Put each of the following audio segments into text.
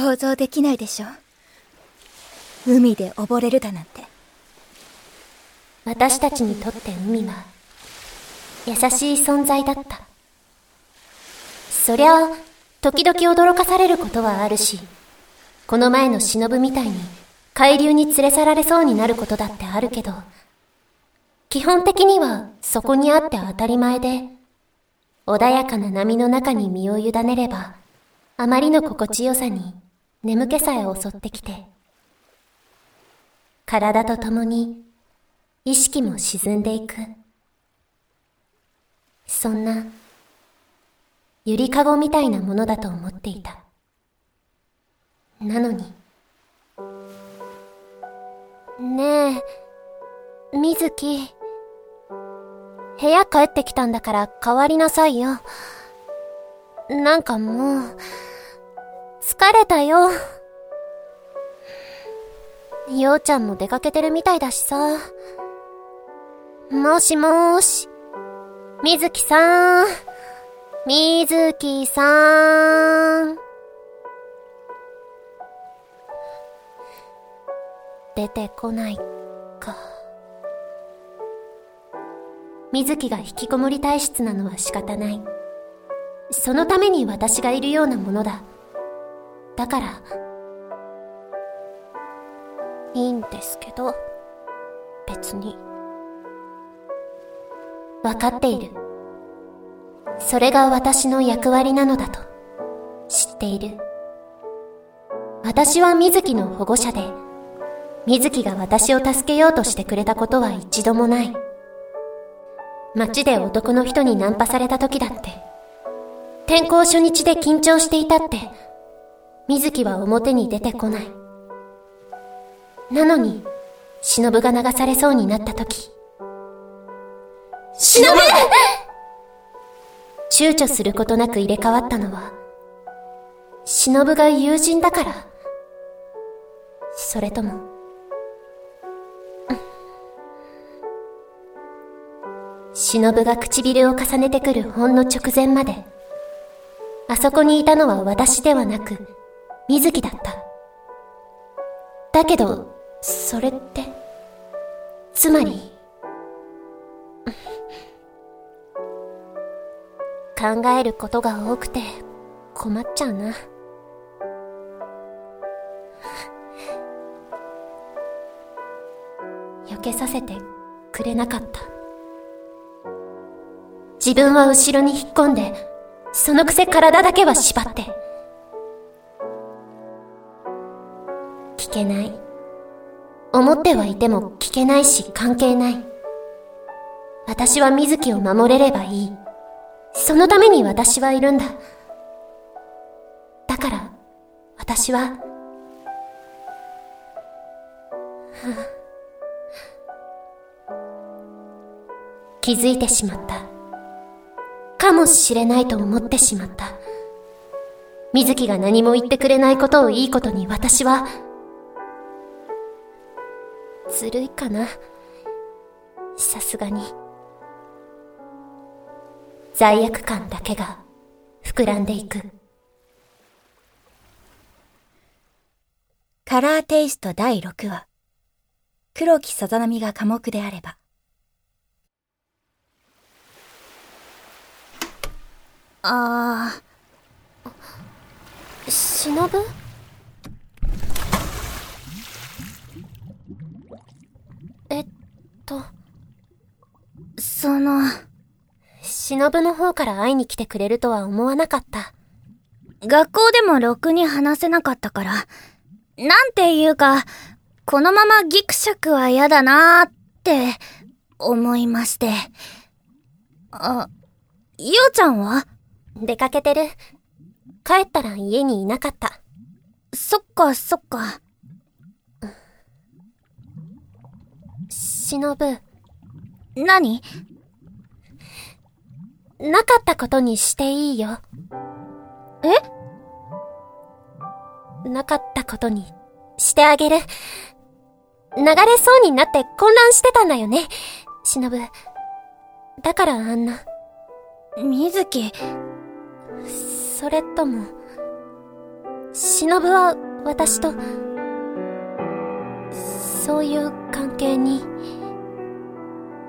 想像できないでしょ。海で溺れるだなんて。私たちにとって海は優しい存在だった。そりゃ時々驚かされることはあるしこの前の忍みたいに海流に連れ去られそうになることだってあるけど基本的にはそこにあって当たり前で穏やかな波の中に身を委ねればあまりの心地よさに眠気さえ襲ってきて、体と共に意識も沈んでいく。そんな、ゆりかごみたいなものだと思っていた。なのに。ねえ、みずき。部屋帰ってきたんだから代わりなさいよ。なんかもう、疲れたよ。ようちゃんも出かけてるみたいだしさ。もしもーし。みずきさーん。みずきさーん。出てこないか。みずきが引きこもり体質なのは仕方ない。そのために私がいるようなものだ。だから、いいんですけど、別に。わかっている。それが私の役割なのだと、知っている。私は水木の保護者で、水木が私を助けようとしてくれたことは一度もない。街で男の人にナンパされた時だって、転校初日で緊張していたって、水木は表に出てこない。なのに、忍が流されそうになった時。忍躊躇することなく入れ替わったのは、忍が友人だから。それとも、忍が唇を重ねてくるほんの直前まで、あそこにいたのは私ではなく、水木だった。だけど、それって、つまり、考えることが多くて困っちゃうな。避けさせてくれなかった。自分は後ろに引っ込んで、そのくせ体だけは縛って。けない。思ってはいても聞けないし関係ない。私は水木を守れればいい。そのために私はいるんだ。だから、私は、気づいてしまった。かもしれないと思ってしまった。水木が何も言ってくれないことをいいことに私は、ずるいかな。さすがに。罪悪感だけが膨らんでいく。カラーテイスト第6話。黒木さざ波が寡黙であれば。あー。忍えっと、その、忍の方から会いに来てくれるとは思わなかった。学校でもろくに話せなかったから、なんていうか、このままギクシャクは嫌だなーって思いまして。あ、ようちゃんは？出かけてる。帰ったら家にいなかった。そっかそっか。しのぶ。何？なかったことにしていいよ。え？なかったことにしてあげる。流れそうになって混乱してたんだよね、しのぶ。だからあんな。みずき。それとも、忍は私と、そういう関係に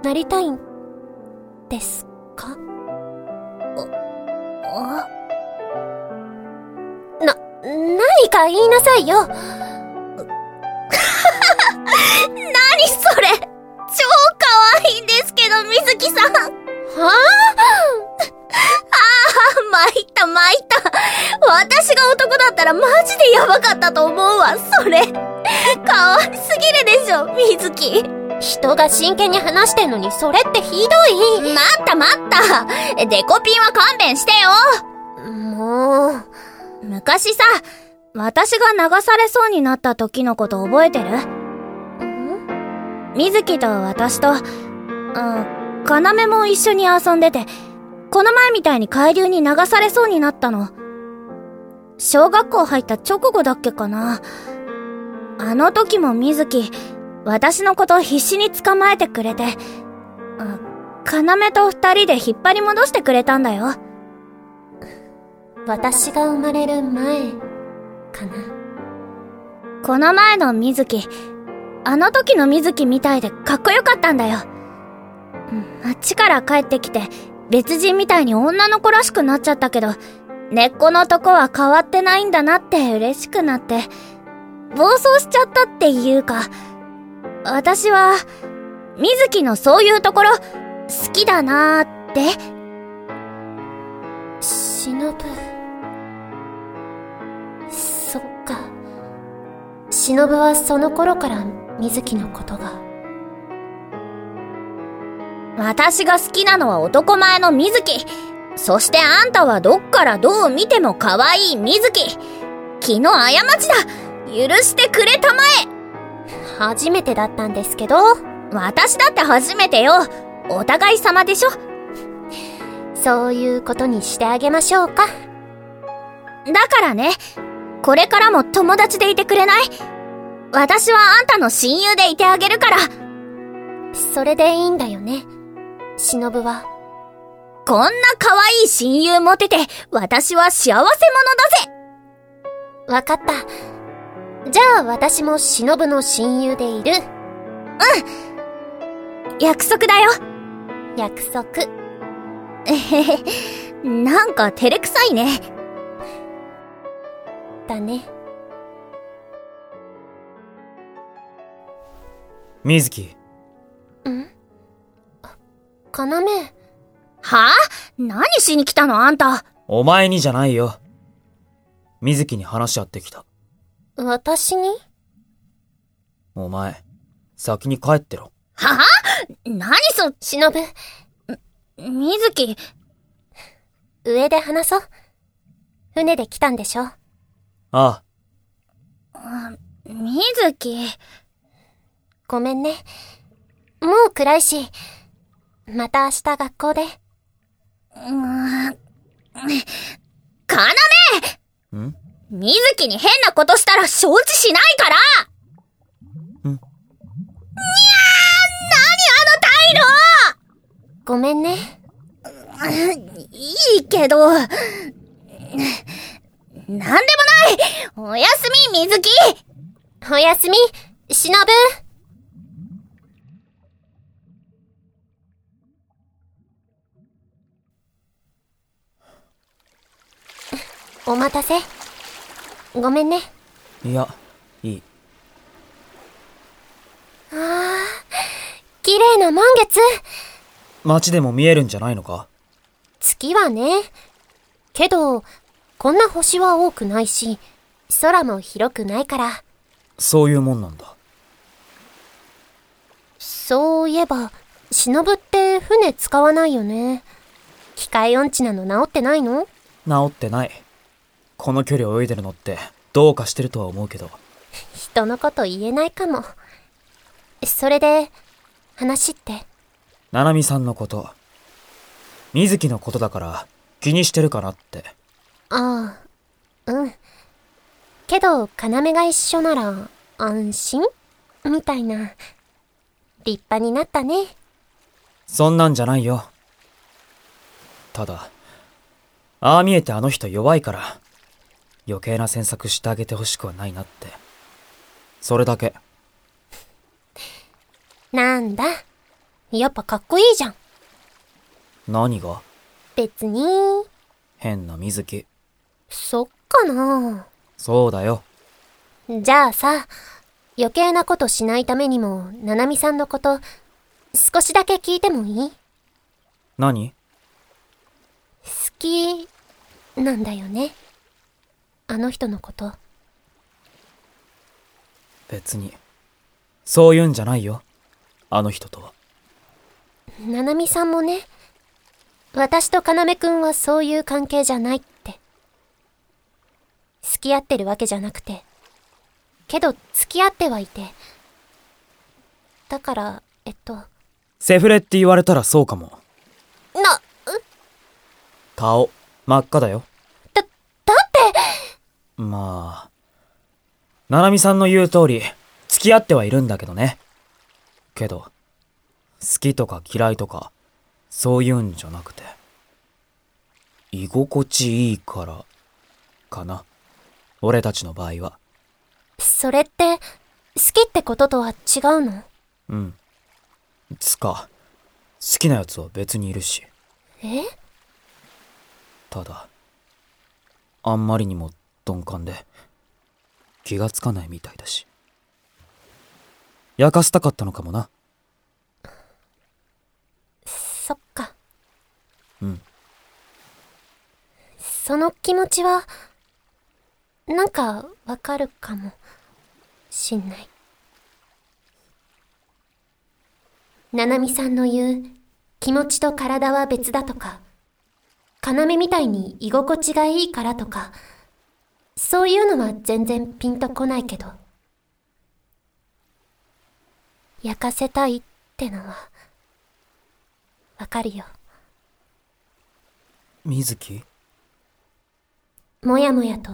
なりたいんですか？あな、何か言いなさいよ 何それ超可愛いんですけど、水木さんあ？はあ、参った参った。私が男だったらマジでヤバかったと思うわ、それ。可愛すぎるでしょ、水木。あ人が真剣に話してんのにそれってひどい待った待った。デコピンは勘弁してよ。もう、昔さ、私が流されそうになった時のこと覚えてる？ん？水木と私と、うん、要も一緒に遊んでて、この前みたいに海流に流されそうになったの。小学校入った直後だっけかな。あの時も水木、私のこと必死に捕まえてくれて、うん要と二人で引っ張り戻してくれたんだよ。私が生まれる前、かな。この前の水木、あの時の水木みたいでかっこよかったんだよ。うん街から帰ってきて、別人みたいに女の子らしくなっちゃったけど、根っこのとこは変わってないんだなって嬉しくなって、暴走しちゃったっていうか、私は、水木のそういうところ、好きだなーって、忍そっか。忍はその頃から水木のことが。私が好きなのは男前の水木。そしてあんたはどっからどう見ても可愛い水木。気の過ちだ。許してくれたま初めてだったんですけど、え。私だって初めてよ。お互い様でしょ。そういうことにしてあげましょうか。だからね、これからも友達でいてくれない私はあんたの親友でいてあげるから。それでいいんだよね。忍は。こんな可愛い親友持てて、私は幸せ者だぜ。わかった。じゃあ私も忍の親友でいる。約束だよ。約束。えへへ。なんか照れくさいね。だね。水木、要。はあ？何しに来たのあんた。お前にじゃないよ。水木に話し合ってきた。私に？お前、先に帰ってろ。はあ何そ、忍水木。上で話そう。船で来たんでしょ？あ水木。ごめんね。もう暗いし。また明日学校で。うーん。かなめあ、ん？水木に変なことしたら承知しないから。ん。にゃー何あごめんね。の態度いいけど、なんでもない。おやすみ、水木。おやすみ、忍お待たせ。ごめんね。いや、いい。綺麗な満月。街でも見えるんじゃないのか？月はね。けど、こんな星は多くないし、空も広くないから。そういうもんなんだ。そういえば、忍って船使わないよね。機械音痴なの治ってないの？治ってない。この距離泳いでるのって、どうかしてるとは思うけど。人のこと言えないかも。それで、話って。ななみさんのこと。水木のことだから、気にしてるかなって。ああ、うん。けど、要が一緒なら、安心？みたいな。立派になったね。そんなんじゃないよ。ただ、ああ見えてあの人弱いから、余計な詮索してあげてほしくはないなって。それだけ。なんだ？やっぱかっこいいじゃん。何が？別に、変な水木。そっかな。そうだよ。じゃあさ、余計なことしないためにも、ななみさんのこと、少しだけ聞いてもいい？好何き、なんだよね。あの人のこと。別に。そういうんじゃないよ。あの人とは。ななみさんもね、私とかなめくんはそういう関係じゃないって。付き合ってるわけじゃなくて、けど付き合ってはいて。だから、えっと、な、セフレって言われたらそうかも。う？顔、真っ赤だよ。まあ。ななみさんの言う通り、付き合ってはいるんだけどね。けど、好きとか嫌いとか、そういうんじゃなくて、居心地いいから、かな。俺たちの場合は。それって、好きってこととは違うの？うん。つか、好きなやつは別にいるし。え？ただ、あんまりにも鈍感で、気がつかないみたいだし。焼かせたかったのかもな。そっか。うん。その気持ちは、なんかわかるかもしんない。ななみさんの言う気持ちと体は別だとか、要みたいに居心地がいいからとか、そういうのは全然ピンとこないけど、焼かせたいってのは、わかるよ。水木もやもやと、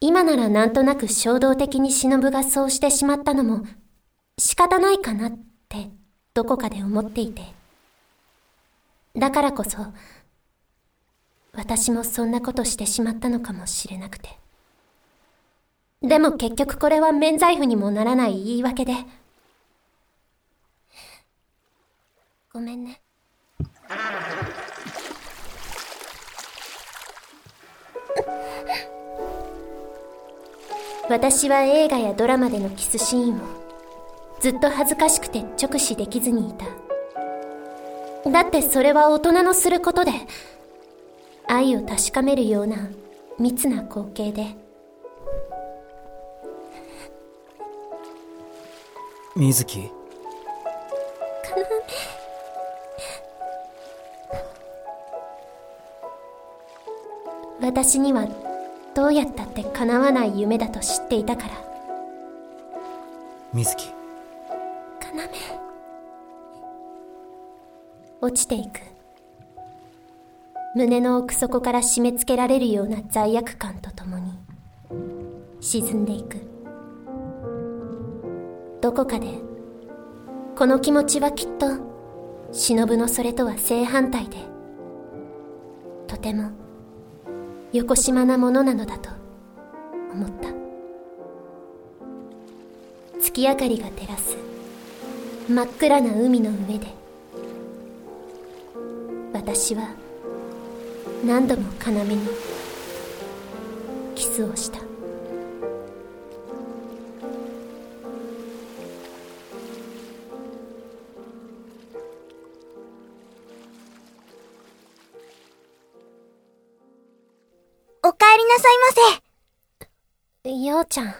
今ならなんとなく衝動的に忍がそうしてしまったのも仕方ないかなってどこかで思っていて。だからこそ、私もそんなことしてしまったのかもしれなくて。でも結局これは免罪符にもならない言い訳で。ごめんね。私は映画やドラマでのキスシーンをずっと恥ずかしくて直視できずにいた。だってそれは大人のすることで愛を確かめるような密な光景で。水木私にはどうやったって叶わない夢だと知っていたから。水木要。落ちていく胸の奥底から締め付けられるような罪悪感とともに沈んでいく。どこかでこの気持ちはきっと忍のそれとは正反対でとてもよこしまなものなのだと思った。月明かりが照らす真っ暗な海の上で私は何度も要にキスをしたお帰りなさいませ。ようちゃん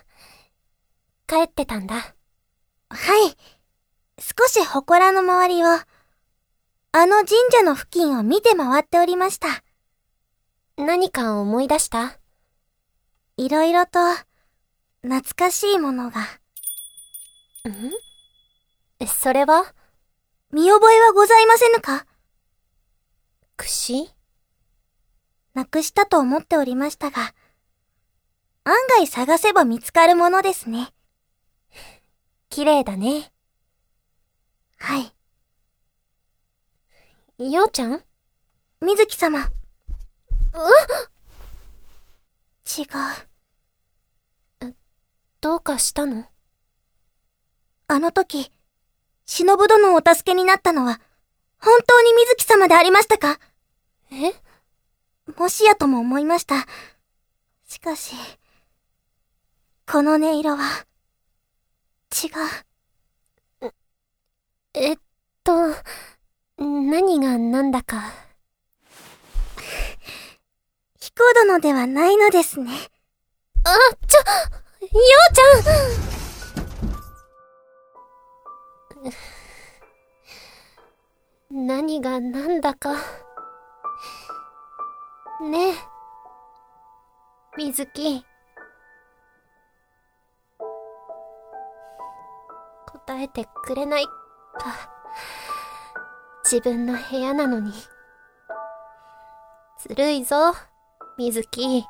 帰ってたんだはい。少し祠の周りを、あの神社の付近を見て回っておりました。何か思い出した？いろいろと、懐かしいものが。ん？それは？見覚えはございませぬか？櫛？なくしたと思っておりましたが、案外探せば見つかるものですね。綺麗だねはい。ようちゃん？水木様。千違う。どうかしたの？あの時、忍殿をお助けになったのは、本当に水木様でありましたか？え？もしやとも思いました。しかし、この音色は、違う。えっと、何が何だか。彦殿ではないのですね。あ、ちょ、ようちゃん何が何だか。ねえ。水木。答えてくれないか。自分の部屋なのに。ずるいぞ、水木。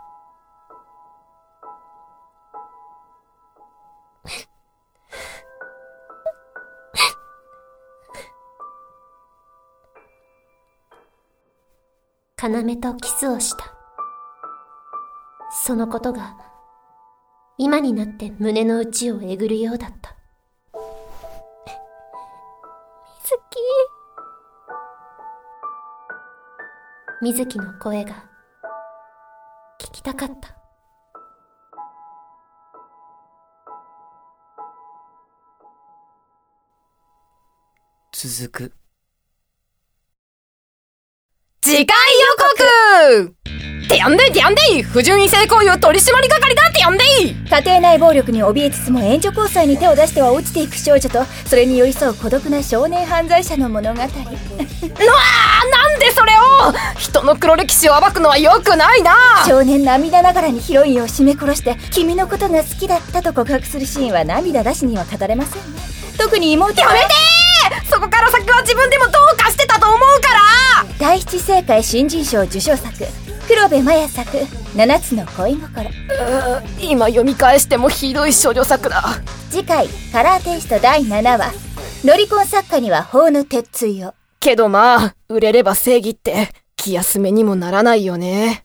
要とキスをした。そのことが、今になって胸の内をえぐるようだった。水木。水木の声が、たかった。続く。次回予告！てやんでてやんで不純異性行為を取締り係だってやんで家庭内暴力に怯えつつも援助交際に手を出しては落ちていく少女とそれに寄り添う孤独な少年犯罪者の物語。うわーなんでそれの黒歴史を暴くのは良くないな。少年涙ながらにヒロインを絞め殺して君のことが好きだったと告白するシーンは涙なしには語れませんね。特に妹やめてそこから先は自分でもどうかしてたと思うから。第七世界新人賞受賞作黒部麻也作七つの恋心。今読み返してもひどい少女作だ。次回カラーテイスト第7話。ロリコン作家には法の鉄槌を。けどまあ売れれば正義って気休めにもならないよね。